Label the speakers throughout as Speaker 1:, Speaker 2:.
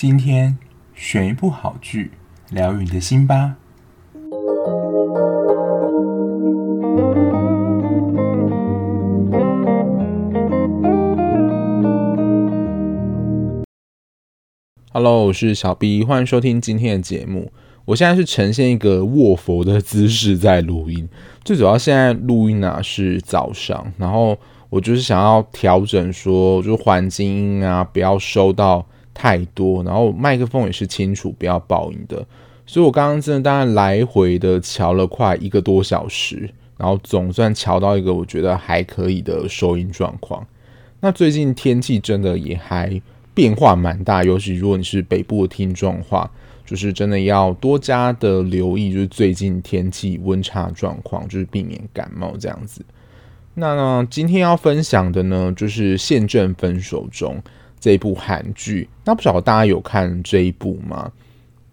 Speaker 1: 今天选一部好剧，疗愈你的心吧。Hello，我是小 B，欢迎收听今天的节目。我现在是呈现一个卧佛的姿势在录音，最主要现在录音啊是早上，然后我就是想要调整说，就是环境音啊不要收到。太多，然后麦克风也是清楚，不要爆音的。所以我刚刚真的大概来回的调了快一个多小时，然后总算调到一个我觉得还可以的收音状况。那最近天气真的也还变化蛮大，尤其如果你是北部的听众的话，就是真的要多加的留意，就是最近天气温差状况，就是避免感冒这样子。那，今天要分享的呢，就是《现正分手中》。这一部韩剧，那不晓得大家有看这一部吗？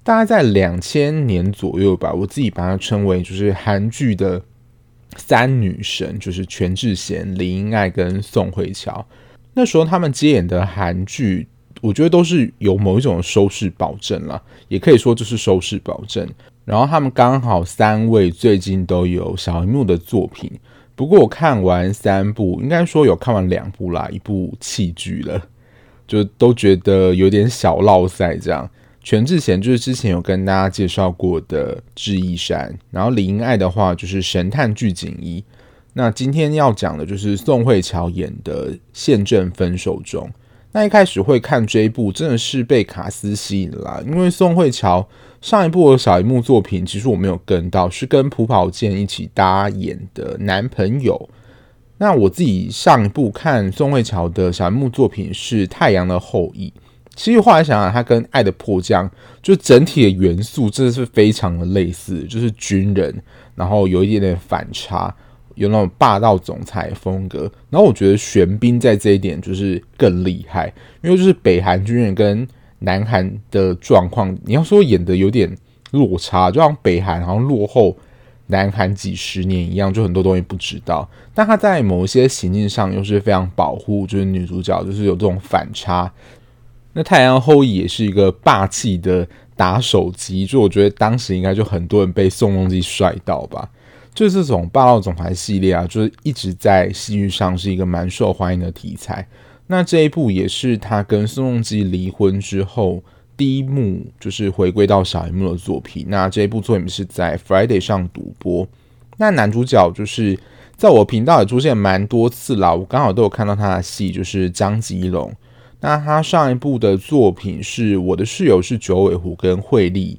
Speaker 1: 大概在两千年左右吧，我自己把它称为就是韩剧的三女神，就是全智贤、林英爱跟宋慧乔。那时候他们接演的韩剧，我觉得都是有某一种收视保证啦，也可以说就是收视保证。然后他们刚好三位最近都有小荧幕的作品，不过我看完三部，应该说有看完两部啦，一部弃剧了。就都觉得有点小落赛这样。全智贤就是之前有跟大家介绍过的《智异山》，然后林英爱的话就是《神探具景伊》。那今天要讲的就是宋慧乔演的《现正分手中》。那一开始会看这一部，真的是被卡斯吸引了，因为宋慧乔上一部的小荧幕作品其实我没有跟到，是跟朴宝剑一起搭演的男朋友。那我自己上一部看宋慧乔的小荧幕作品是《太阳的后裔》，其实后来想想，它跟《爱的迫降》就整体的元素真的是非常的类似，就是军人，然后有一点点反差，有那种霸道总裁风格。然后我觉得玄彬在这一点就是更厉害，因为就是北韩军人跟南韩的状况，你要说演的有点落差，就像北韩好像落后。南韩几十年一样，就很多东西不知道，但他在某一些行径上又是非常保护，就是女主角就是有这种反差。那太阳后裔也是一个霸气的打手机，就我觉得当时应该就很多人被宋仲基帅到吧。就是这种霸道总裁系列啊，就是一直在戏剧上是一个蛮受欢迎的题材。那这一部也是他跟宋仲基离婚之后。第一幕就是回归到小荧幕的作品，那这一部作品是在 Friday 上独播。那男主角就是在我频道也出现蛮多次啦，我刚好都有看到他的戏，就是张吉龙。那他上一部的作品是我的室友是九尾狐跟惠利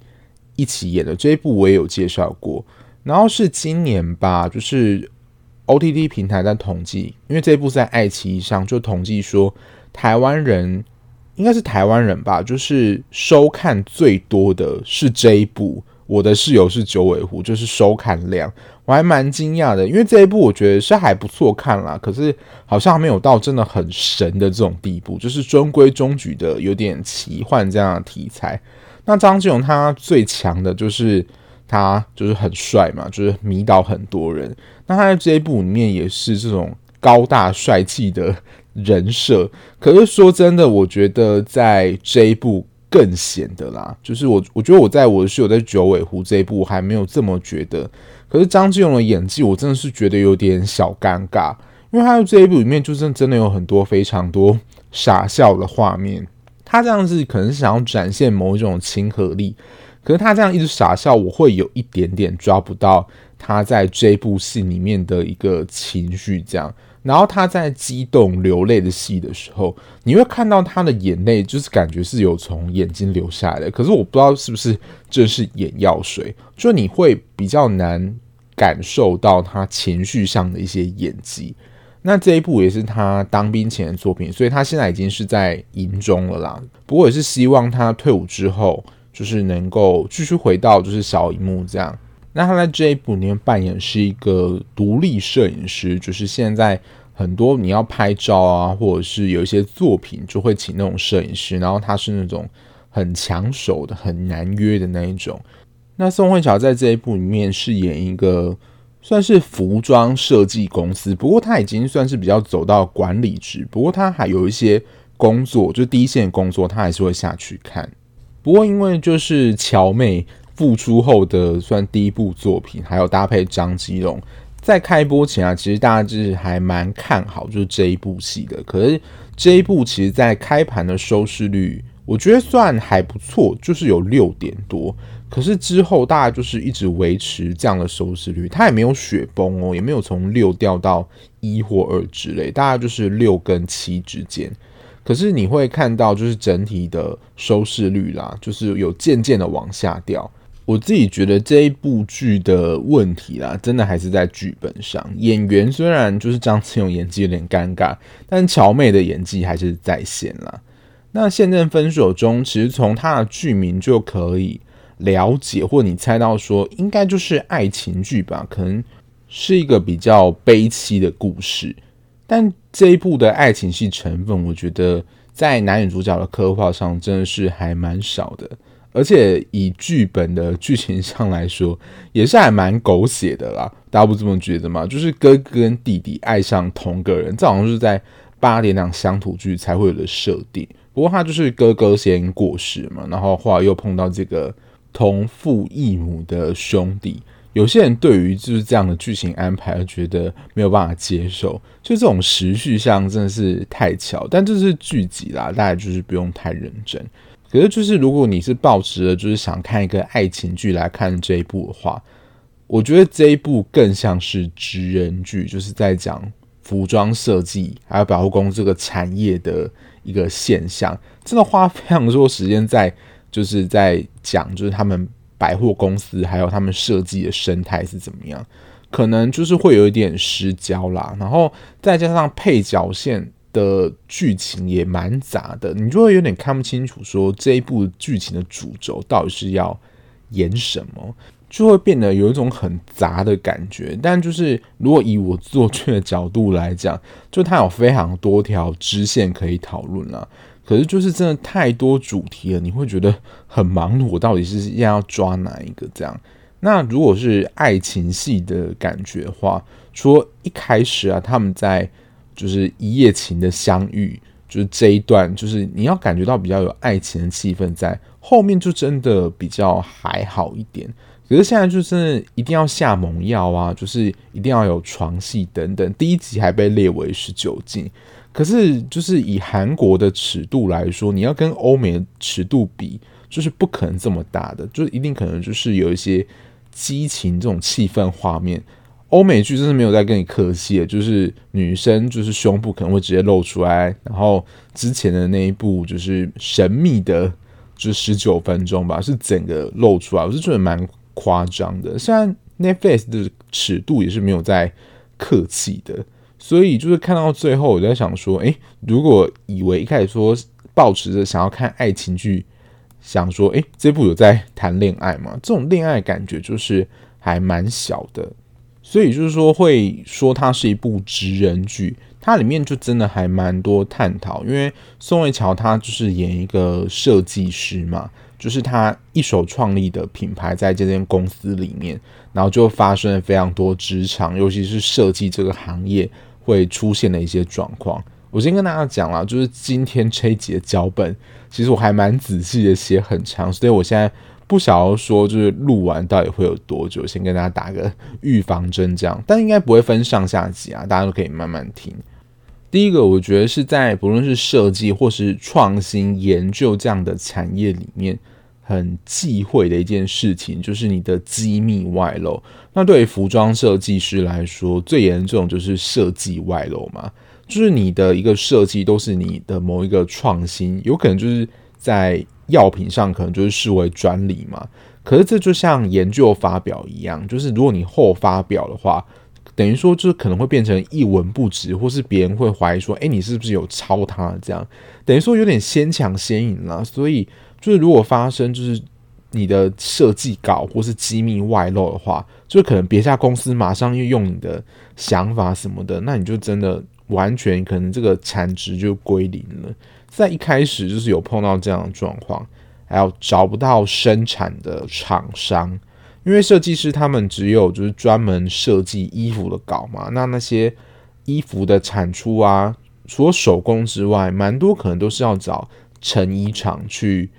Speaker 1: 一起演的，这一部我也有介绍过。然后是今年吧，就是 OTT 平台在统计，因为这一部在爱奇艺上就统计说台湾人。应该是台湾人吧，就是收看最多的是这一部。我的室友是九尾狐，就是收看量，我还蛮惊讶的，因为这一部我觉得是还不错看啦，可是好像没有到真的很神的这种地步，就是中规中矩的，有点奇幻这样的题材。那张基龙他最强的就是他就是很帅嘛，就是迷倒很多人。那他在这一部里面也是这种高大帅气的。人设，可是说真的，我觉得在这一部更显得啦。就是我，我觉得我在我的室友在九尾狐这一部还没有这么觉得。可是张基龙的演技，我真的是觉得有点小尴尬，因为他在这一部里面，就是真的有很多非常多傻笑的画面。他这样子可能是想要展现某一种亲和力，可是他这样一直傻笑，我会有一点点抓不到他在这一部戏里面的一个情绪，这样。然后他在激动流泪的戏的时候，你会看到他的眼泪，就是感觉是有从眼睛流下来的。可是我不知道是不是这是眼药水，就你会比较难感受到他情绪上的一些演技。那这一部也是他当兵前的作品，所以他现在已经是在营中了啦。不过也是希望他退伍之后，就是能够继续回到就是小荧幕这样。那他在这一部里面扮演是一个独立摄影师，就是现在很多你要拍照啊，或者是有一些作品，就会请那种摄影师，然后他是那种很抢手的、很难约的那一种。那宋慧乔在这一部里面饰演一个算是服装设计公司，不过他已经算是比较走到管理职，不过他还有一些工作，就第一线工作，他还是会下去看。不过因为就是乔妹复出后的算第一部作品，还有搭配张基龙，在开播前啊，其实大家就是还蛮看好就是这一部戏的。可是这一部其实，在开盘的收视率，我觉得算还不错，就是有六点多。可是之后大家就是一直维持这样的收视率，它也没有雪崩哦，也没有从六掉到一或二之类，大概就是六跟七之间。可是你会看到，就是整体的收视率啦，就是有渐渐的往下掉。我自己觉得这一部剧的问题啦，真的还是在剧本上。演员虽然就是张智勇演技有点尴尬，但乔妹的演技还是在线啦。那现正分手中，其实从他的剧名就可以。了解，或你猜到说应该就是爱情剧吧，可能是一个比较悲凄的故事。但这一部的爱情戏成分，我觉得在男女主角的刻画上真的是还蛮少的，而且以剧本的剧情上来说，也是还蛮狗血的啦。大家不这么觉得吗？就是哥哥跟弟弟爱上同个人，这好像是在八点档乡土剧才会有的设定。不过他就是哥哥先过世嘛，然后后来又碰到这个。同父异母的兄弟，有些人对于就是这样的剧情安排，觉得没有办法接受。就这种时序上真的是太巧，但这是剧集啦，大家就是不用太认真。可是就是如果你是抱持了就是想看一个爱情剧来看这一部的话，我觉得这一部更像是职人剧，就是在讲服装设计还有百货公司这个产业的一个现象，真的花非常多时间在。就是在讲，就是他们百货公司还有他们设计的生态是怎么样，可能就是会有一点失焦啦，然后再加上配角线的剧情也蛮杂的，你就会有点看不清楚，说这一部剧情的主轴到底是要演什么，就会变得有一种很杂的感觉。但就是如果以我做剧的角度来讲，就它有非常多条支线可以讨论了。可是就是真的太多主题了，你会觉得很忙碌。我到底是要抓哪一个？这样，那如果是爱情戏的感觉的话，说一开始啊，他们在就是一夜情的相遇，就是这一段，就是你要感觉到比较有爱情的气氛在，后面就真的比较还好一点。可是现在就是一定要下猛药啊，就是一定要有床戏等等。第一集还被列为十九禁。可是，就是以韩国的尺度来说，你要跟欧美尺度比，就是不可能这么大的，就是一定可能就是有一些激情这种气氛画面。欧美剧真是没有在跟你客气的，就是女生就是胸部可能会直接露出来，然后之前的那一部就是神秘的，就是十九分钟吧，是整个露出来，我是觉得蛮夸张的。虽然 Netflix 的尺度也是没有在客气的。所以就是看到最后，我在想说，诶，如果以为一开始说抱持着想要看爱情剧，想说，诶，这部有在谈恋爱吗？这种恋爱感觉就是还蛮小的。所以就是说，会说它是一部职人剧，它里面就真的还蛮多探讨。因为宋慧乔她就是演一个设计师嘛，就是她一手创立的品牌，在这间公司里面，然后就发生了非常多职场，尤其是设计这个行业。会出现的一些状况，我先跟大家讲了，就是今天这一集的脚本，其实我还蛮仔细的写很长，所以我现在不想要说就是录完到底会有多久，先跟大家打个预防针，这样，但应该不会分上下集啊，大家都可以慢慢听。第一个，我觉得是在不论是设计或是创新研究这样的产业里面。很忌讳的一件事情，就是你的机密外露。那对于服装设计师来说，最严重就是设计外露嘛，就是你的一个设计都是你的某一个创新，有可能就是在药品上可能就是视为专利嘛。可是这就像研究发表一样，就是如果你后发表的话，等于说就是可能会变成一文不值，或是别人会怀疑说，哎，你是不是有抄他这样？等于说有点先抢先赢了，所以。就是如果发生就是你的设计稿或是机密外露的话，就可能别家公司马上又用你的想法什么的，那你就真的完全可能这个产值就归零了。在一开始就是有碰到这样的状况，还有找不到生产的厂商，因为设计师他们只有就是专门设计衣服的稿嘛，那那些衣服的产出啊。除了手工之外，蛮多可能都是要找成衣厂去，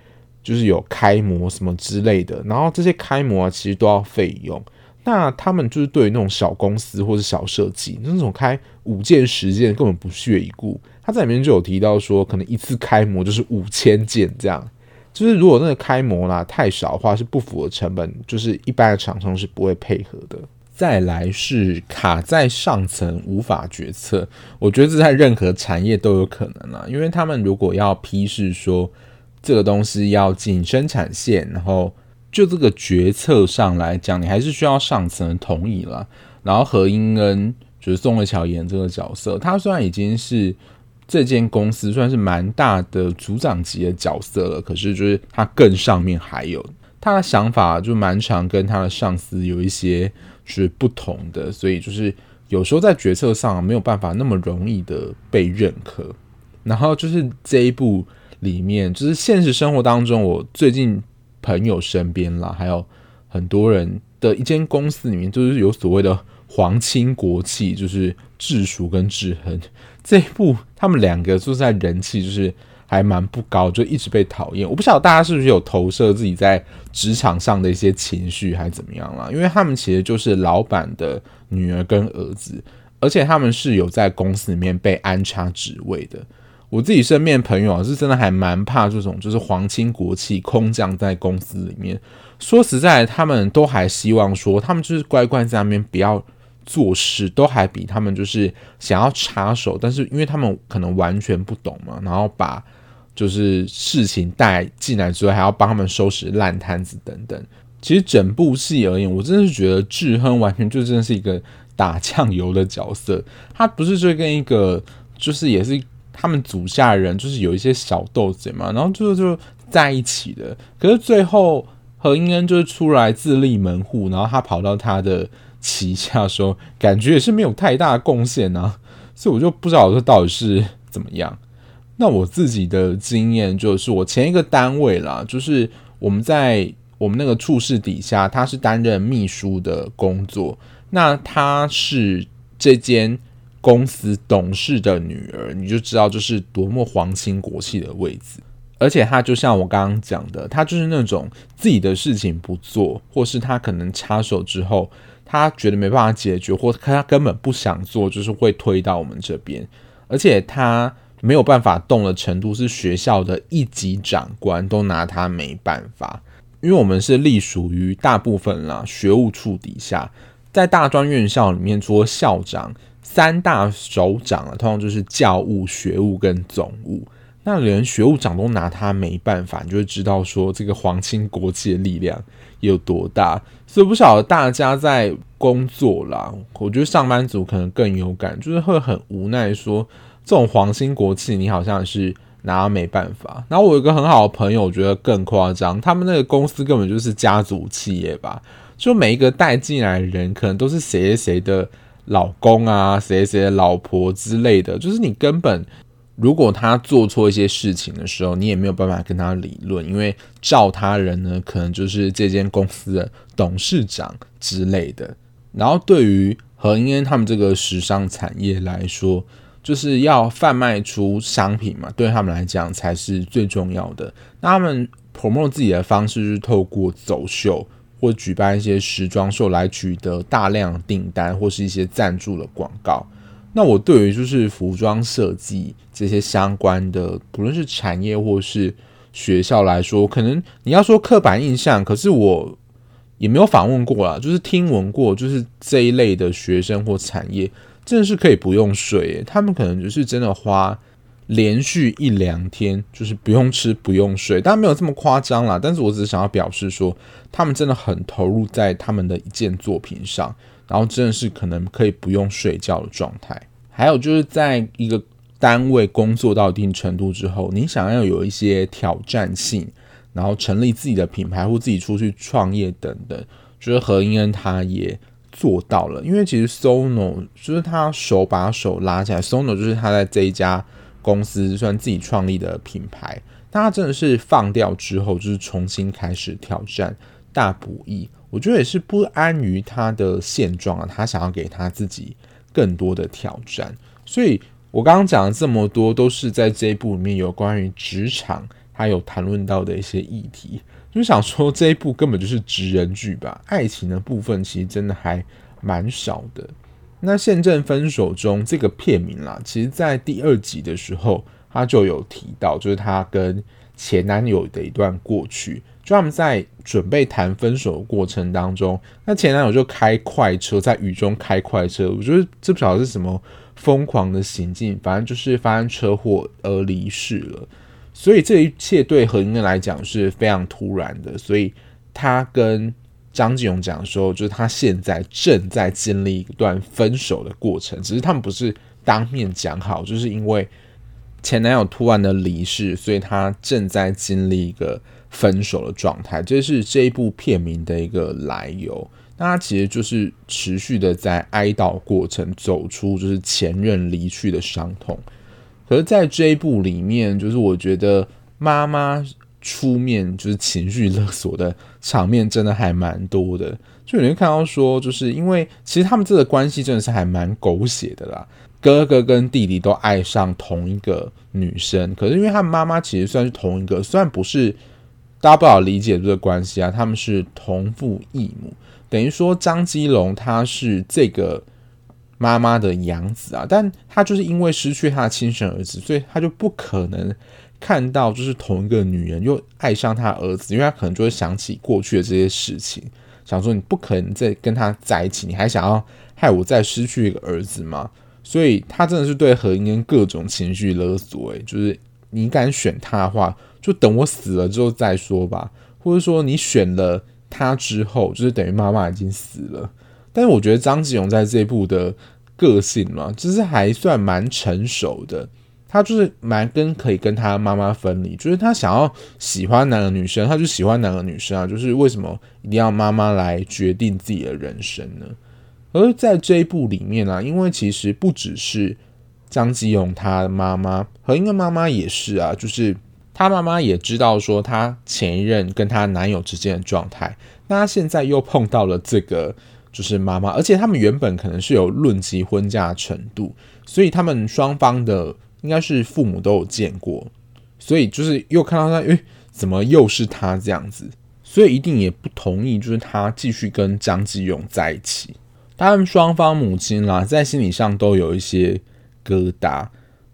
Speaker 1: 就是有开模什么之类的。然后这些开模啊，其实都要费用。那他们就是对于那种小公司或者小设计，那种开五件十件根本不屑一顾。他在里面就有提到说，可能一次开模就是五千件这样。就是如果那个开模啦太少的话，是不符合成本，就是一般的厂商是不会配合的。再来是卡在上层无法决策，我觉得这在任何产业都有可能啊，因为他们如果要批示说这个东西要进生产线，然后。就这个决策上来讲，你还是需要上层同意啦。然后何英恩就是宋慧乔演这个角色，他虽然已经是这间公司算是蛮大的组长级的角色了，可是就是他更上面还有他的想法，就蛮常跟他的上司有一些是不同的，所以就是有时候在决策上没有办法那么容易的被认可。然后就是这一部里面，就是现实生活当中，我最近。朋友身边啦，还有很多人的一间公司里面，就是有所谓的皇亲国戚，就是智叔跟智亨这一部，他们两个就是在人气就是还蛮不高，就一直被讨厌。我不晓得大家是不是有投射自己在职场上的一些情绪，还怎么样啦？因为他们其实就是老板的女儿跟儿子，而且他们是有在公司里面被安插职位的。我自己身边朋友，是真的还蛮怕这种，就是皇亲国戚空降在公司里面。说实在，他们都还希望说，他们就是乖乖在那边不要做事，都还比他们就是想要插手，但是因为他们可能完全不懂嘛，然后把就是事情带进来之后，还要帮他们收拾烂摊子等等。其实整部戏而言，我真的是觉得智亨完全就真的是一个打酱油的角色，他不是就跟一个就是也是。他们组下人就是有一些小斗嘴嘛，然后就就在一起的。可是最后何英恩就是出来自立门户，然后他跑到他的旗下说，感觉也是没有太大贡献啊。所以我就不知道这到底是怎么样。那我自己的经验就是，我前一个单位啦，就是我们在我们那个处室底下，他是担任秘书的工作。那他是这间。公司董事的女儿，你就知道这是多么皇亲国戚的位置。而且他就像我刚刚讲的，他就是那种自己的事情不做，或是他可能插手之后，他觉得没办法解决，或他根本不想做，就是会推到我们这边。而且他没有办法动的程度，是学校的一级长官都拿他没办法。因为我们是隶属于大部分啦学务处底下，在大专院校里面做校长。三大首长啊，通常就是教务、学务跟总务。那连学务长都拿他没办法，你就会知道说这个皇亲国戚的力量有多大。所以不晓得大家在工作啦，我觉得上班族可能更有感，就是会很无奈说，这种皇亲国戚你好像是拿他没办法。然后我有一个很好的朋友，我觉得更夸张，他们那个公司根本就是家族企业吧，就每一个带进来的人，可能都是谁谁的。老公啊，谁谁的老婆之类的，就是你根本如果他做错一些事情的时候，你也没有办法跟他理论，因为照他人呢，可能就是这间公司的董事长之类的。然后对于何英恩他们这个时尚产业来说，就是要贩卖出商品嘛，对他们来讲才是最重要的。那他们 promote 自己的方式是透过走秀。或举办一些时装秀来取得大量订单，或是一些赞助的广告。那我对于就是服装设计这些相关的，不论是产业或是学校来说，可能你要说刻板印象，可是我也没有访问过啦，就是听闻过，就是这一类的学生或产业，真的是可以不用睡，他们可能就是真的花。连续一两天就是不用吃不用睡，当然没有这么夸张啦。但是我只是想要表示说，他们真的很投入在他们的一件作品上，然后真的是可能可以不用睡觉的状态。还有就是在一个单位工作到一定程度之后，你想要有一些挑战性，然后成立自己的品牌或自己出去创业等等，就是何英恩他也做到了。因为其实 SONO 就是他手把手拉起来，SONO 就是他在这一家。公司算自己创立的品牌，但他真的是放掉之后，就是重新开始挑战大不易。我觉得也是不安于他的现状啊，他想要给他自己更多的挑战。所以我刚刚讲了这么多，都是在这一部里面有关于职场，还有谈论到的一些议题。就想说这一部根本就是职人剧吧，爱情的部分其实真的还蛮少的。那现正分手中这个片名啦，其实在第二集的时候他就有提到，就是他跟前男友的一段过去。就他们在准备谈分手的过程当中，那前男友就开快车，在雨中开快车，我觉得这不晓得是什么疯狂的行径，反正就是发生车祸而离世了。所以这一切对何英恩来讲是非常突然的，所以他跟。张继勇讲说，就是他现在正在经历一段分手的过程，只是他们不是当面讲好，就是因为前男友突然的离世，所以他正在经历一个分手的状态，这是这一部片名的一个来由。那他其实就是持续的在哀悼过程，走出就是前任离去的伤痛。可是在这一部里面，就是我觉得妈妈。出面就是情绪勒索的场面，真的还蛮多的。就你会看到说，就是因为其实他们这个关系真的是还蛮狗血的啦。哥哥跟弟弟都爱上同一个女生，可是因为他们妈妈其实算是同一个，虽然不是大家不好理解这个关系啊，他们是同父异母，等于说张基龙他是这个妈妈的养子啊，但他就是因为失去他的亲生儿子，所以他就不可能。看到就是同一个女人又爱上他儿子，因为他可能就会想起过去的这些事情，想说你不可能再跟他在一起，你还想要害我再失去一个儿子吗？所以他真的是对何英恩各种情绪勒索，诶，就是你敢选他的话，就等我死了之后再说吧，或者说你选了他之后，就是等于妈妈已经死了。但是我觉得张基勇在这一部的个性嘛，就是还算蛮成熟的。他就是蛮跟可以跟他妈妈分离，就是他想要喜欢哪个女生，他就喜欢哪个女生啊。就是为什么一定要妈妈来决定自己的人生呢？而在这一部里面啊，因为其实不只是张基勇他妈妈，何英恩妈妈也是啊，就是她妈妈也知道说她前一任跟她男友之间的状态，那她现在又碰到了这个就是妈妈，而且他们原本可能是有论及婚嫁程度，所以他们双方的。应该是父母都有见过，所以就是又看到他，诶，怎么又是他这样子？所以一定也不同意，就是他继续跟张基勇在一起。他们双方母亲啦，在心理上都有一些疙瘩。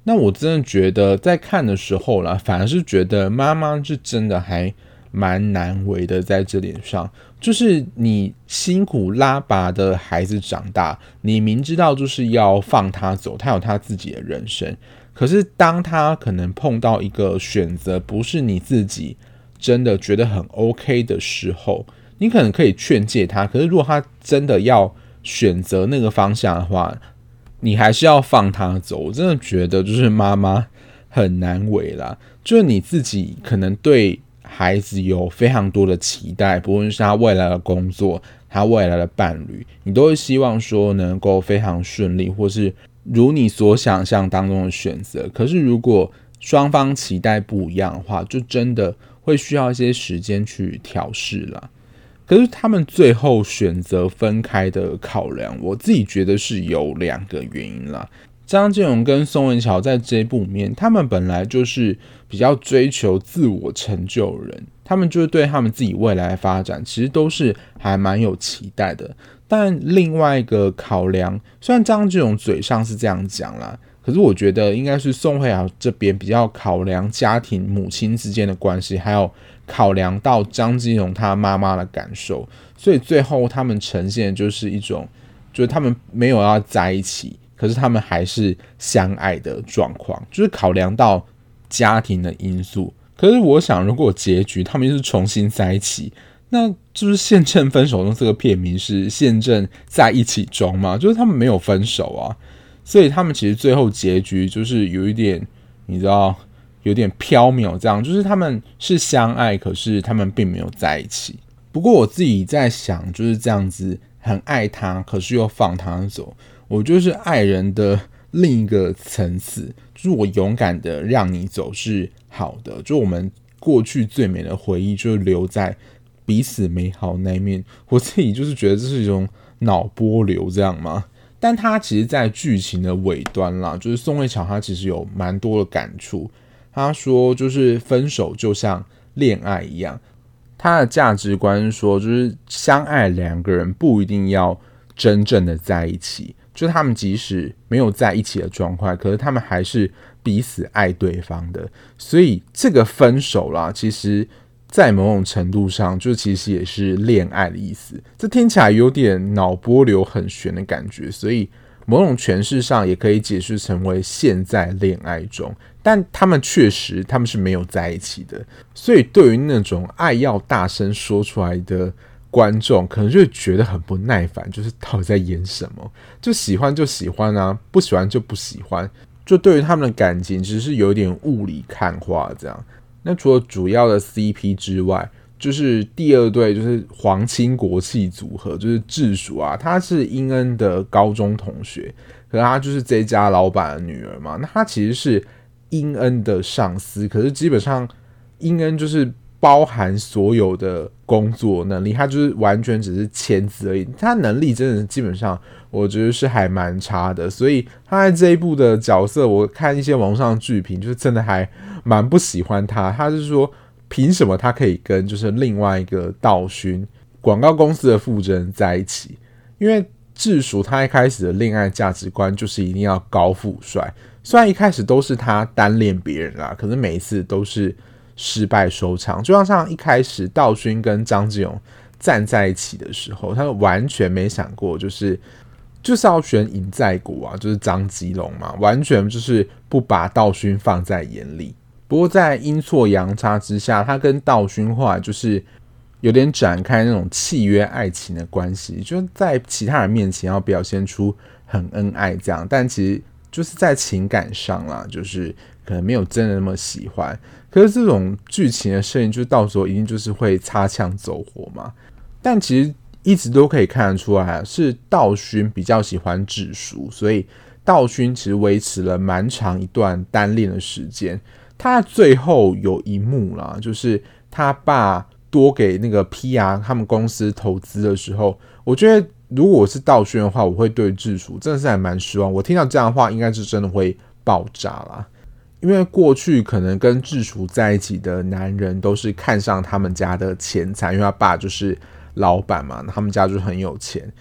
Speaker 1: 那我真的觉得，在看的时候啦，反而是觉得妈妈是真的还蛮难为的，在这点上，就是你辛苦拉拔的孩子长大，你明知道就是要放他走，他有他自己的人生。可是，当他可能碰到一个选择，不是你自己真的觉得很 OK 的时候，你可能可以劝诫他。可是，如果他真的要选择那个方向的话，你还是要放他走。我真的觉得，就是妈妈很难为啦。就是你自己可能对孩子有非常多的期待，不论是他未来的工作，他未来的伴侣，你都会希望说能够非常顺利，或是。如你所想象当中的选择，可是如果双方期待不一样的话，就真的会需要一些时间去调试了。可是他们最后选择分开的考量，我自己觉得是有两个原因啦。张建荣跟宋慧乔在这一部面，他们本来就是比较追求自我成就的人，他们就是对他们自己未来的发展，其实都是还蛮有期待的。但另外一个考量，虽然张基勇嘴上是这样讲啦，可是我觉得应该是宋慧乔这边比较考量家庭母亲之间的关系，还有考量到张基勇他妈妈的感受，所以最后他们呈现的就是一种，就是他们没有要在一起，可是他们还是相爱的状况，就是考量到家庭的因素。可是我想，如果结局他们又是重新在一起。那就是现正分手中这个片名是现正在一起中吗？就是他们没有分手啊，所以他们其实最后结局就是有一点，你知道，有点飘渺，这样就是他们是相爱，可是他们并没有在一起。不过我自己在想，就是这样子很爱他，可是又放他走，我就是爱人的另一个层次，就是我勇敢的让你走是好的，就我们过去最美的回忆就留在。彼此美好那一面，我自己就是觉得这是一种脑波流这样吗？但他其实，在剧情的尾端啦，就是宋慧乔，他其实有蛮多的感触。他说，就是分手就像恋爱一样，他的价值观说，就是相爱两个人不一定要真正的在一起，就他们即使没有在一起的状况，可是他们还是彼此爱对方的。所以这个分手啦，其实。在某种程度上，就其实也是恋爱的意思。这听起来有点脑波流很悬的感觉，所以某种诠释上也可以解释成为现在恋爱中。但他们确实他们是没有在一起的，所以对于那种爱要大声说出来的观众，可能就会觉得很不耐烦，就是到底在演什么？就喜欢就喜欢啊，不喜欢就不喜欢。就对于他们的感情，只是有点雾里看花这样。那除了主要的 CP 之外，就是第二对，就是皇亲国戚组合，就是智淑啊，她是英恩的高中同学，可是她就是这家老板的女儿嘛。那她其实是英恩的上司，可是基本上英恩就是包含所有的工作能力，他就是完全只是签字而已。他能力真的基本上，我觉得是还蛮差的。所以他在这一部的角色，我看一些网上剧评，就是真的还。蛮不喜欢他，他是说凭什么他可以跟就是另外一个道勋广告公司的负责人在一起？因为智淑他一开始的恋爱价值观就是一定要高富帅，虽然一开始都是他单恋别人啦，可是每一次都是失败收场。就像像一开始道勋跟张志勇站在一起的时候，他完全没想过就是就是要选尹在骨啊，就是张基龙嘛，完全就是不把道勋放在眼里。不过在阴错阳差之下，他跟道勋后来就是有点展开那种契约爱情的关系，就在其他人面前要表现出很恩爱这样，但其实就是在情感上啦，就是可能没有真的那么喜欢。可是这种剧情的设定，就到时候一定就是会擦枪走火嘛。但其实一直都可以看得出来，是道勋比较喜欢智淑，所以道勋其实维持了蛮长一段单恋的时间。他最后有一幕啦，就是他爸多给那个 PR 他们公司投资的时候，我觉得如果我是道勋的话，我会对智淑真的是还蛮失望。我听到这样的话，应该是真的会爆炸啦。因为过去可能跟智淑在一起的男人都是看上他们家的钱财，因为他爸就是老板嘛，他们家就很有钱。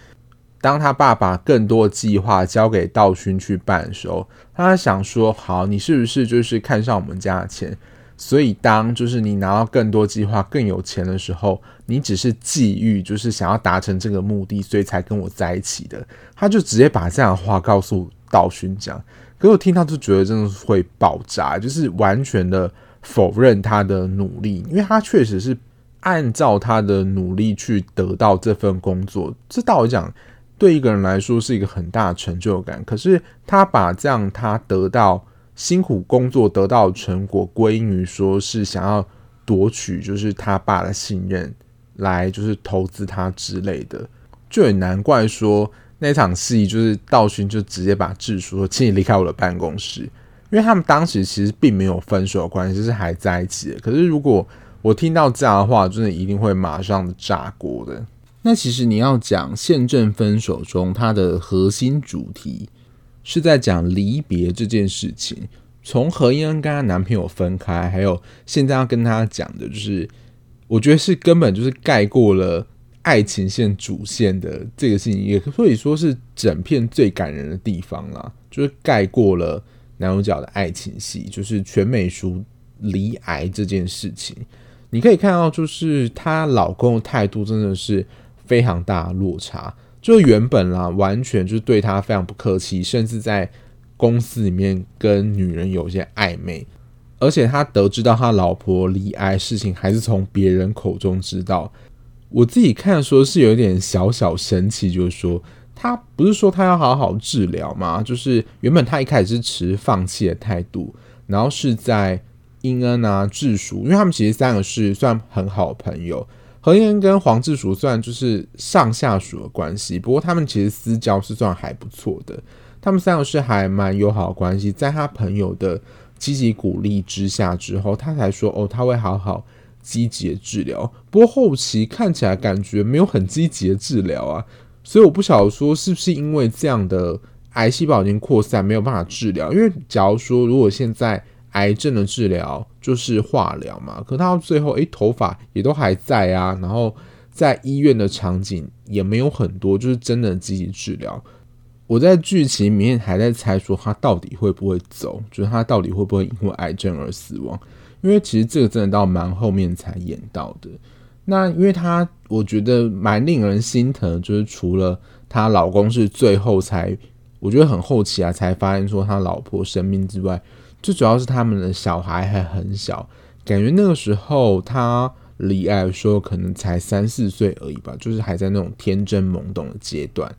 Speaker 1: 当他爸把更多计划交给道勋去办的时候，他想说：“好，你是不是就是看上我们家的钱？所以当就是你拿到更多计划、更有钱的时候，你只是觊觎，就是想要达成这个目的，所以才跟我在一起的。”他就直接把这样的话告诉道勋讲。可我听到就觉得真的会爆炸，就是完全的否认他的努力，因为他确实是按照他的努力去得到这份工作。这道理讲。对一个人来说是一个很大的成就感，可是他把这样他得到辛苦工作得到成果归因于说是想要夺取就是他爸的信任来就是投资他之类的，就也难怪说那场戏就是道勋就直接把智淑说，请你离开我的办公室，因为他们当时其实并没有分手的关系，是还在一起的。可是如果我听到这样的话，真的一定会马上炸锅的。那其实你要讲现正分手中，它的核心主题是在讲离别这件事情。从何英恩跟她男朋友分开，还有现在要跟她讲的，就是我觉得是根本就是盖过了爱情线主线的这个事情，也可以说是整片最感人的地方啦。就是盖过了男主角的爱情戏，就是全美淑离癌这件事情。你可以看到，就是她老公的态度真的是。非常大落差，就原本啦，完全就是对他非常不客气，甚至在公司里面跟女人有一些暧昧，而且他得知到他老婆离癌事情，还是从别人口中知道。我自己看说是有点小小生气，就是说他不是说他要好好治疗吗？就是原本他一开始是持放弃的态度，然后是在英恩啊、智淑，因为他们其实三个是算很好的朋友。何英恩跟黄志淑虽然就是上下属的关系，不过他们其实私交是算还不错的。他们三个是还蛮友好关系，在他朋友的积极鼓励之下之后，他才说哦，他会好好积极的治疗。不过后期看起来感觉没有很积极的治疗啊，所以我不晓得说是不是因为这样的癌细胞已经扩散，没有办法治疗。因为假如说如果现在癌症的治疗就是化疗嘛，可到最后，诶，头发也都还在啊，然后在医院的场景也没有很多，就是真的积极治疗。我在剧情里面还在猜说他到底会不会走，就是他到底会不会因为癌症而死亡？因为其实这个真的到蛮后面才演到的。那因为他我觉得蛮令人心疼，就是除了她老公是最后才，我觉得很后期啊才发现说他老婆生病之外，最主要是他们的小孩还很小，感觉那个时候他离爱说可能才三四岁而已吧，就是还在那种天真懵懂的阶段。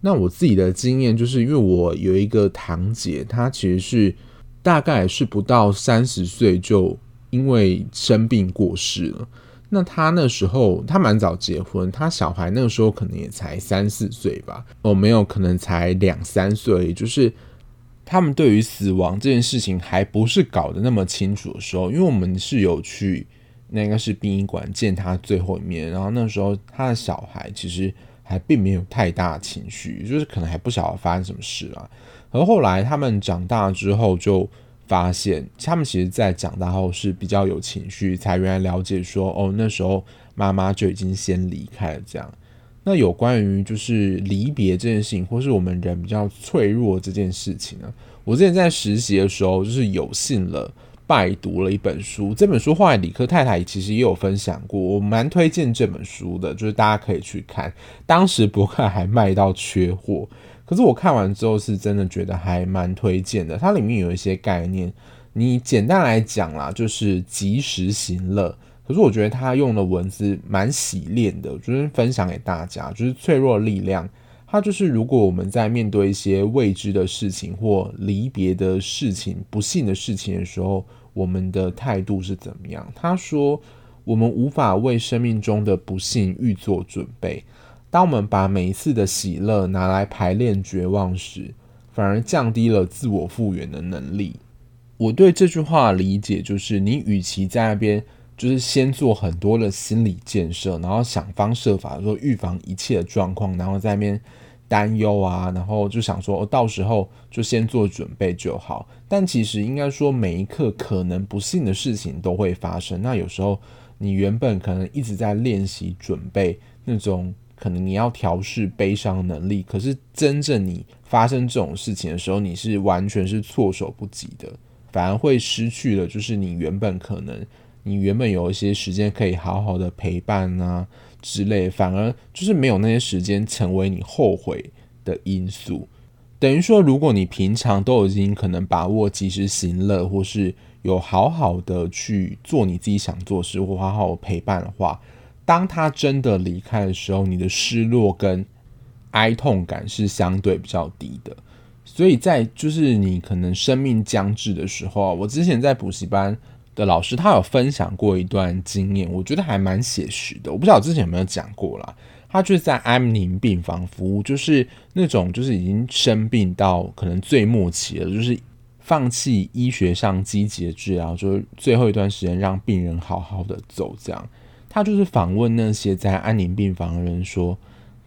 Speaker 1: 那我自己的经验就是，因为我有一个堂姐，她其实是大概是不到三十岁就因为生病过世了。那她那时候她蛮早结婚，她小孩那个时候可能也才三四岁吧，哦，没有，可能才两三岁。就是他们对于死亡这件事情还不是搞得那么清楚的时候，因为我们是有去那个是殡仪馆见他最后一面，然后那时候他的小孩其实。还并没有太大情绪，就是可能还不晓得发生什么事了。而后来他们长大之后，就发现他们其实，在长大后是比较有情绪，才原来了解说，哦，那时候妈妈就已经先离开了。这样，那有关于就是离别这件事情，或是我们人比较脆弱这件事情呢？我之前在实习的时候，就是有幸了。拜读了一本书，这本书后来理科太太其实也有分享过，我蛮推荐这本书的，就是大家可以去看。当时博客还卖到缺货，可是我看完之后是真的觉得还蛮推荐的。它里面有一些概念，你简单来讲啦，就是及时行乐。可是我觉得他用的文字蛮洗练的，就是分享给大家，就是脆弱的力量。他就是如果我们在面对一些未知的事情或离别的事情、不幸的事情的时候，我们的态度是怎么样？他说，我们无法为生命中的不幸预做准备。当我们把每一次的喜乐拿来排练绝望时，反而降低了自我复原的能力。我对这句话的理解就是，你与其在那边就是先做很多的心理建设，然后想方设法说预防一切的状况，然后在那边担忧啊，然后就想说，哦，到时候就先做准备就好。但其实应该说，每一刻可能不幸的事情都会发生。那有时候你原本可能一直在练习准备那种可能你要调试悲伤能力，可是真正你发生这种事情的时候，你是完全是措手不及的，反而会失去了就是你原本可能。你原本有一些时间可以好好的陪伴啊之类，反而就是没有那些时间成为你后悔的因素。等于说，如果你平常都已经可能把握及时行乐，或是有好好的去做你自己想做的事，或好好陪伴的话，当他真的离开的时候，你的失落跟哀痛感是相对比较低的。所以在就是你可能生命将至的时候，我之前在补习班。的老师他有分享过一段经验，我觉得还蛮写实的。我不知道我之前有没有讲过啦。他就是在安宁病房服务，就是那种就是已经生病到可能最末期了，就是放弃医学上积极的治疗，就是最后一段时间让病人好好的走。这样，他就是访问那些在安宁病房的人说，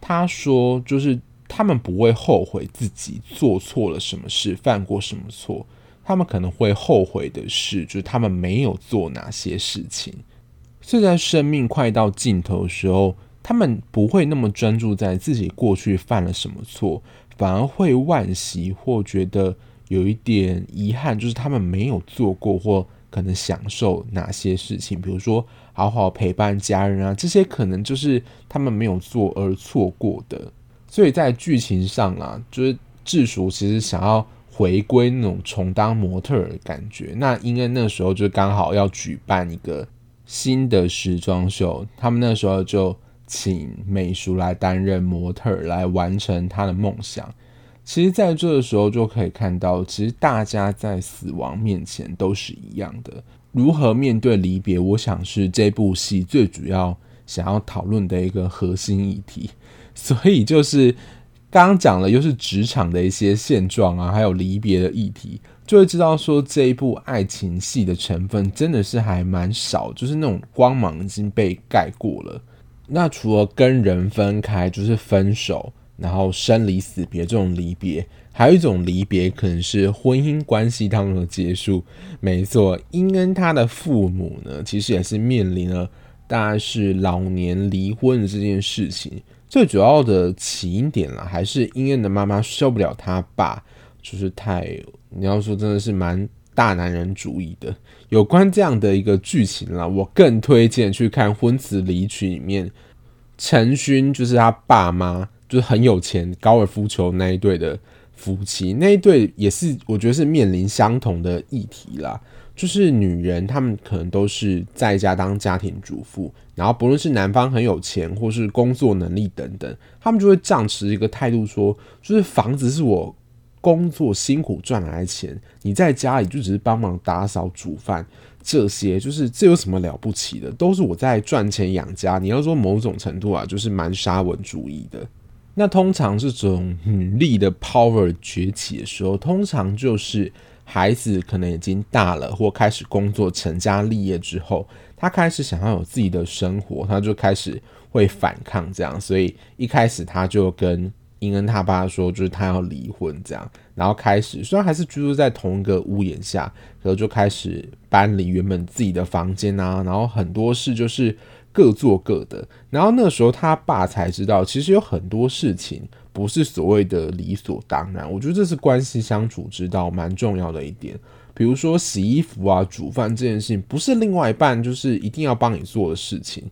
Speaker 1: 他说就是他们不会后悔自己做错了什么事，犯过什么错。他们可能会后悔的是，就是他们没有做哪些事情。所以在生命快到尽头的时候，他们不会那么专注在自己过去犯了什么错，反而会惋惜或觉得有一点遗憾，就是他们没有做过或可能享受哪些事情，比如说好好陪伴家人啊，这些可能就是他们没有做而错过的。所以在剧情上啊，就是智淑其实想要。回归那种重当模特的感觉，那因为那时候就刚好要举办一个新的时装秀，他们那时候就请美淑来担任模特，来完成他的梦想。其实，在这个时候就可以看到，其实大家在死亡面前都是一样的。如何面对离别，我想是这部戏最主要想要讨论的一个核心议题。所以就是。刚刚讲了，又是职场的一些现状啊，还有离别的议题，就会知道说这一部爱情戏的成分真的是还蛮少，就是那种光芒已经被盖过了。那除了跟人分开，就是分手，然后生离死别这种离别，还有一种离别可能是婚姻关系当中的结束。没错，英恩他的父母呢，其实也是面临了大概是老年离婚的这件事情。最主要的起因点啦，还是英恩的妈妈受不了他爸，就是太，你要说真的是蛮大男人主义的。有关这样的一个剧情啦，我更推荐去看《婚词离曲》里面，陈勋就是他爸妈，就是很有钱高尔夫球那一对的夫妻，那一对也是我觉得是面临相同的议题啦，就是女人她们可能都是在家当家庭主妇，然后不论是男方很有钱或是工作能力等等，他们就会仗持一个态度说，就是房子是我。工作辛苦赚来的钱，你在家里就只是帮忙打扫、煮饭，这些就是这有什么了不起的？都是我在赚钱养家。你要说某种程度啊，就是蛮沙文主义的。那通常这种女力的 power 崛起的时候，通常就是孩子可能已经大了，或开始工作、成家立业之后，他开始想要有自己的生活，他就开始会反抗这样。所以一开始他就跟。英恩他爸说，就是他要离婚这样，然后开始虽然还是居住在同一个屋檐下，可是就开始搬离原本自己的房间啊，然后很多事就是各做各的。然后那时候他爸才知道，其实有很多事情不是所谓的理所当然。我觉得这是关系相处之道蛮重要的一点。比如说洗衣服啊、煮饭这件事情，不是另外一半就是一定要帮你做的事情。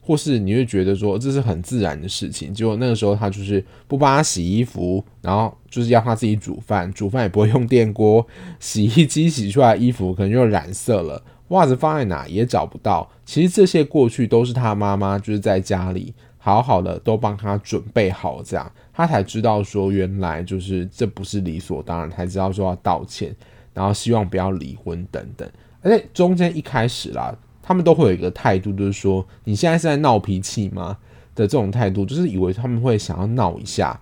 Speaker 1: 或是你会觉得说这是很自然的事情，结果那个时候他就是不帮他洗衣服，然后就是要他自己煮饭，煮饭也不会用电锅，洗衣机洗出来衣服可能就染色了，袜子放在哪也找不到。其实这些过去都是他妈妈就是在家里好好的都帮他准备好，这样他才知道说原来就是这不是理所当然，才知道说要道歉，然后希望不要离婚等等。而且中间一开始啦。他们都会有一个态度，就是说你现在是在闹脾气吗？的这种态度，就是以为他们会想要闹一下，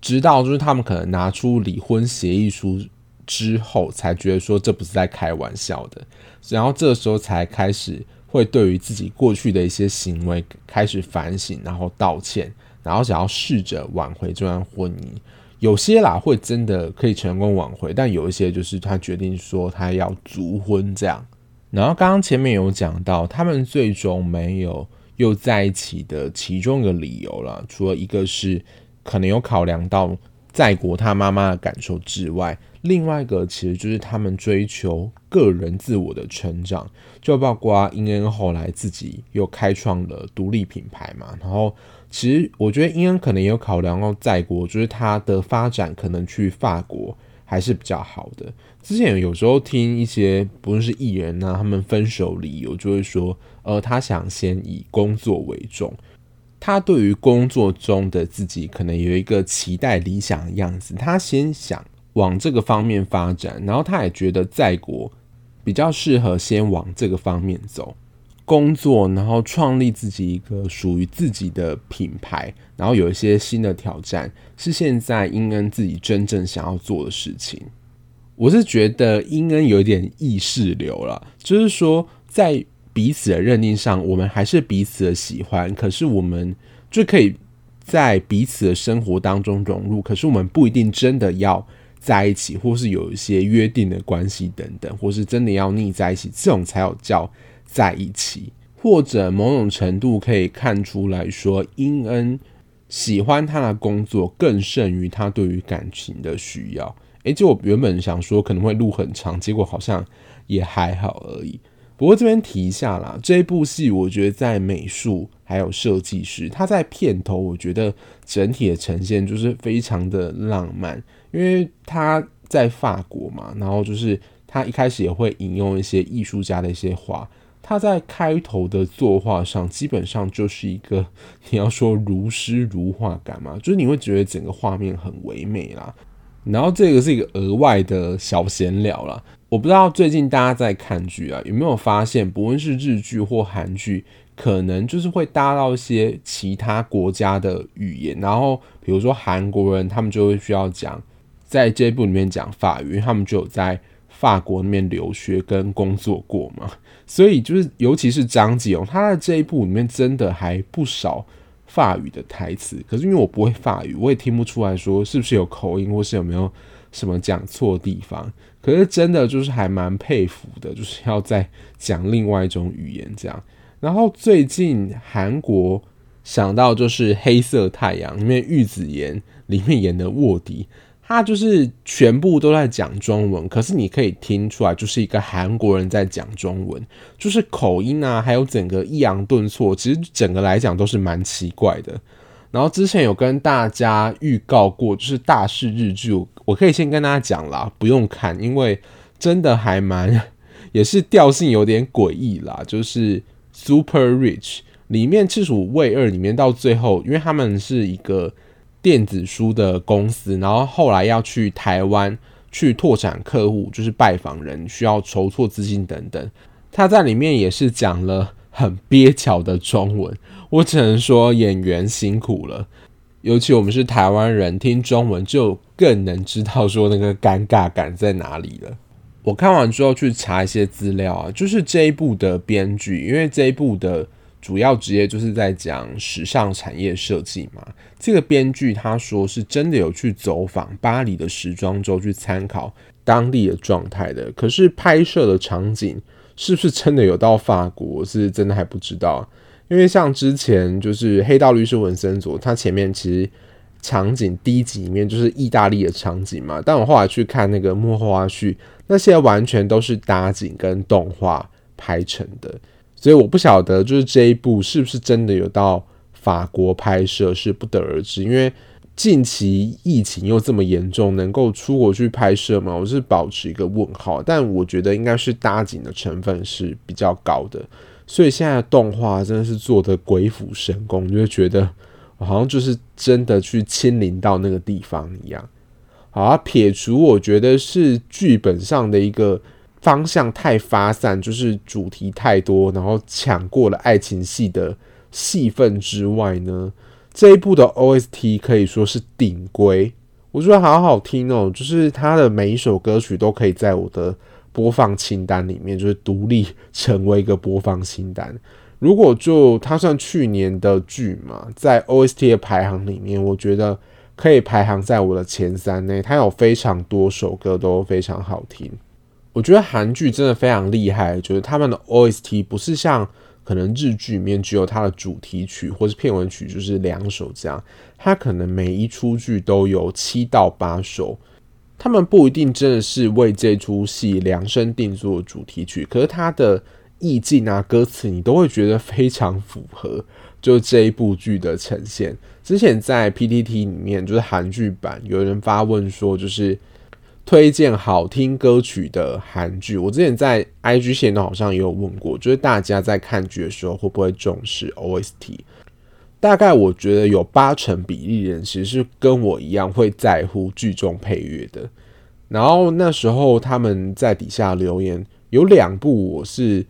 Speaker 1: 直到就是他们可能拿出离婚协议书之后，才觉得说这不是在开玩笑的，然后这时候才开始会对于自己过去的一些行为开始反省，然后道歉，然后想要试着挽回这段婚姻。有些啦会真的可以成功挽回，但有一些就是他决定说他要卒婚这样。然后刚刚前面有讲到，他们最终没有又在一起的其中一个理由了，除了一个是可能有考量到在国他妈妈的感受之外，另外一个其实就是他们追求个人自我的成长，就包括英恩后来自己又开创了独立品牌嘛。然后其实我觉得英恩可能也有考量到在国，就是他的发展可能去法国。还是比较好的。之前有时候听一些不论是艺人、啊，他们分手理由就会说，呃，他想先以工作为重，他对于工作中的自己可能有一个期待理想的样子，他先想往这个方面发展，然后他也觉得在国比较适合先往这个方面走。工作，然后创立自己一个属于自己的品牌，然后有一些新的挑战，是现在英恩自己真正想要做的事情。我是觉得英恩有一点意识流了，就是说在彼此的认定上，我们还是彼此的喜欢，可是我们就可以在彼此的生活当中融入，可是我们不一定真的要在一起，或是有一些约定的关系等等，或是真的要腻在一起，这种才有叫。在一起，或者某种程度可以看出来说，英恩喜欢他的工作更胜于他对于感情的需要。诶，就我原本想说可能会录很长，结果好像也还好而已。不过这边提一下啦，这一部戏我觉得在美术还有设计师，他在片头我觉得整体的呈现就是非常的浪漫，因为他在法国嘛，然后就是他一开始也会引用一些艺术家的一些话。他在开头的作画上，基本上就是一个你要说如诗如画感嘛，就是你会觉得整个画面很唯美啦。然后这个是一个额外的小闲聊啦。我不知道最近大家在看剧啊，有没有发现，不论是日剧或韩剧，可能就是会搭到一些其他国家的语言。然后比如说韩国人，他们就会需要讲在这部里面讲法语，他们就有在。法国那边留学跟工作过嘛，所以就是尤其是张继勇，他在这一部里面真的还不少法语的台词。可是因为我不会法语，我也听不出来说是不是有口音，或是有没有什么讲错地方。可是真的就是还蛮佩服的，就是要再讲另外一种语言这样。然后最近韩国想到就是《黑色太阳》里面玉子妍里面演的卧底。他就是全部都在讲中文，可是你可以听出来，就是一个韩国人在讲中文，就是口音啊，还有整个抑扬顿挫，其实整个来讲都是蛮奇怪的。然后之前有跟大家预告过，就是大势日剧，我可以先跟大家讲啦，不用看，因为真的还蛮，也是调性有点诡异啦，就是 Super Rich 里面赤楚卫二里面到最后，因为他们是一个。电子书的公司，然后后来要去台湾去拓展客户，就是拜访人，需要筹措资金等等。他在里面也是讲了很蹩脚的中文，我只能说演员辛苦了。尤其我们是台湾人，听中文就更能知道说那个尴尬感在哪里了。我看完之后去查一些资料啊，就是这一部的编剧，因为这一部的。主要职业就是在讲时尚产业设计嘛。这个编剧他说是真的有去走访巴黎的时装周去参考当地的状态的。可是拍摄的场景是不是真的有到法国，是真的还不知道。因为像之前就是《黑道律师文森佐》，他前面其实场景第一集里面就是意大利的场景嘛。但我后来去看那个幕后花絮，那些完全都是搭景跟动画拍成的。所以我不晓得，就是这一部是不是真的有到法国拍摄，是不得而知。因为近期疫情又这么严重，能够出国去拍摄吗？我是保持一个问号。但我觉得应该是搭景的成分是比较高的，所以现在的动画真的是做得鬼斧神工，就会觉得好像就是真的去亲临到那个地方一样。好啊，撇除我觉得是剧本上的一个。方向太发散，就是主题太多，然后抢过了爱情戏的戏份之外呢，这一部的 OST 可以说是顶规，我觉得好好听哦，就是它的每一首歌曲都可以在我的播放清单里面，就是独立成为一个播放清单。如果就它算去年的剧嘛，在 OST 的排行里面，我觉得可以排行在我的前三内，它有非常多首歌都非常好听。我觉得韩剧真的非常厉害，就是他们的 OST 不是像可能日剧里面只有它的主题曲或是片尾曲，就是两首这样，它可能每一出剧都有七到八首。他们不一定真的是为这出戏量身定做主题曲，可是它的意境啊、歌词你都会觉得非常符合，就这一部剧的呈现。之前在 PTT 里面，就是韩剧版，有人发问说，就是。推荐好听歌曲的韩剧，我之前在 IG 线都好像也有问过，就是大家在看剧的时候会不会重视 OST？大概我觉得有八成比例人其实是跟我一样会在乎剧中配乐的。然后那时候他们在底下留言，有两部我是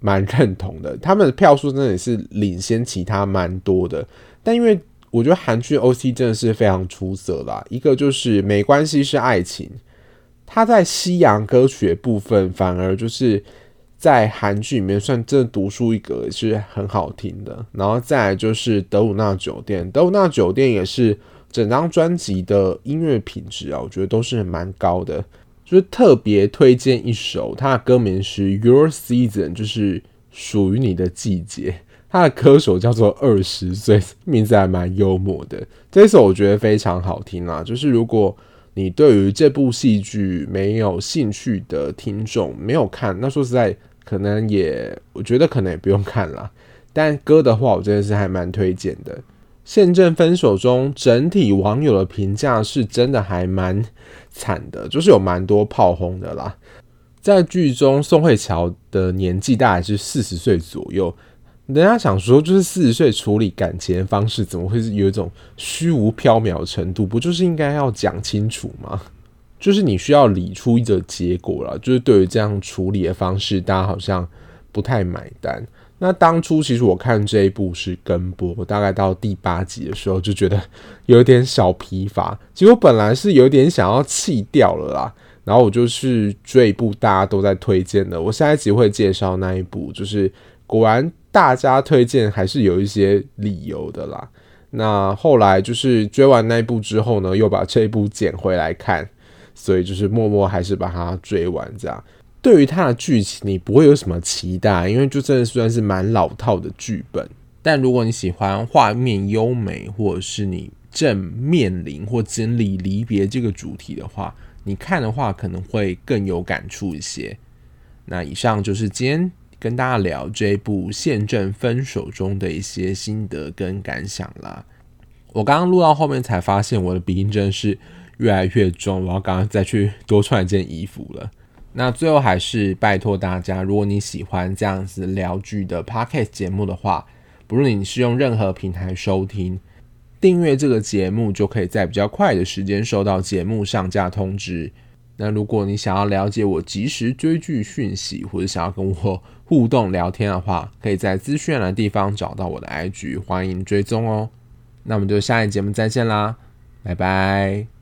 Speaker 1: 蛮认同的，他们的票数真的是领先其他蛮多的。但因为我觉得韩剧 OST 真的是非常出色啦，一个就是没关系是爱情。他在西洋歌曲的部分，反而就是在韩剧里面算真的独树一格，是很好听的。然后再来就是德鲁纳酒店，德鲁纳酒店也是整张专辑的音乐品质啊，我觉得都是蛮高的。就是特别推荐一首，它的歌名是《Your Season》，就是属于你的季节。他的歌手叫做二十岁，名字还蛮幽默的。这首我觉得非常好听啊，就是如果。你对于这部戏剧没有兴趣的听众没有看，那说实在，可能也我觉得可能也不用看了。但歌的话，我真的是还蛮推荐的。现正分手中，整体网友的评价是真的还蛮惨的，就是有蛮多炮轰的啦。在剧中，宋慧乔的年纪大概是四十岁左右。人家想说，就是四十岁处理感情的方式，怎么会是有一种虚无缥缈的程度？不就是应该要讲清楚吗？就是你需要理出一个结果了。就是对于这样处理的方式，大家好像不太买单。那当初其实我看这一部是跟播，大概到第八集的时候就觉得有点小疲乏。结果本来是有点想要弃掉了啦，然后我就是追一部大家都在推荐的，我下一集会介绍那一部，就是果然大家推荐还是有一些理由的啦。那后来就是追完那部之后呢，又把这一部捡回来看，所以就是默默还是把它追完这样。对于它的剧情，你不会有什么期待，因为就真的算是蛮老套的剧本。但如果你喜欢画面优美，或者是你正面临或经历离别这个主题的话，你看的话可能会更有感触一些。那以上就是今天跟大家聊这一部《宪政分手中》的一些心得跟感想啦。我刚刚录到后面才发现我的鼻音真的是越来越重，我要刚刚再去多穿一件衣服了。那最后还是拜托大家，如果你喜欢这样子聊剧的 Podcast 节目的话，不论你是用任何平台收听。订阅这个节目，就可以在比较快的时间收到节目上架通知。那如果你想要了解我即时追剧讯息，或者想要跟我互动聊天的话，可以在资讯栏地方找到我的 IG，欢迎追踪哦。那我们就下一节目再见啦，拜拜。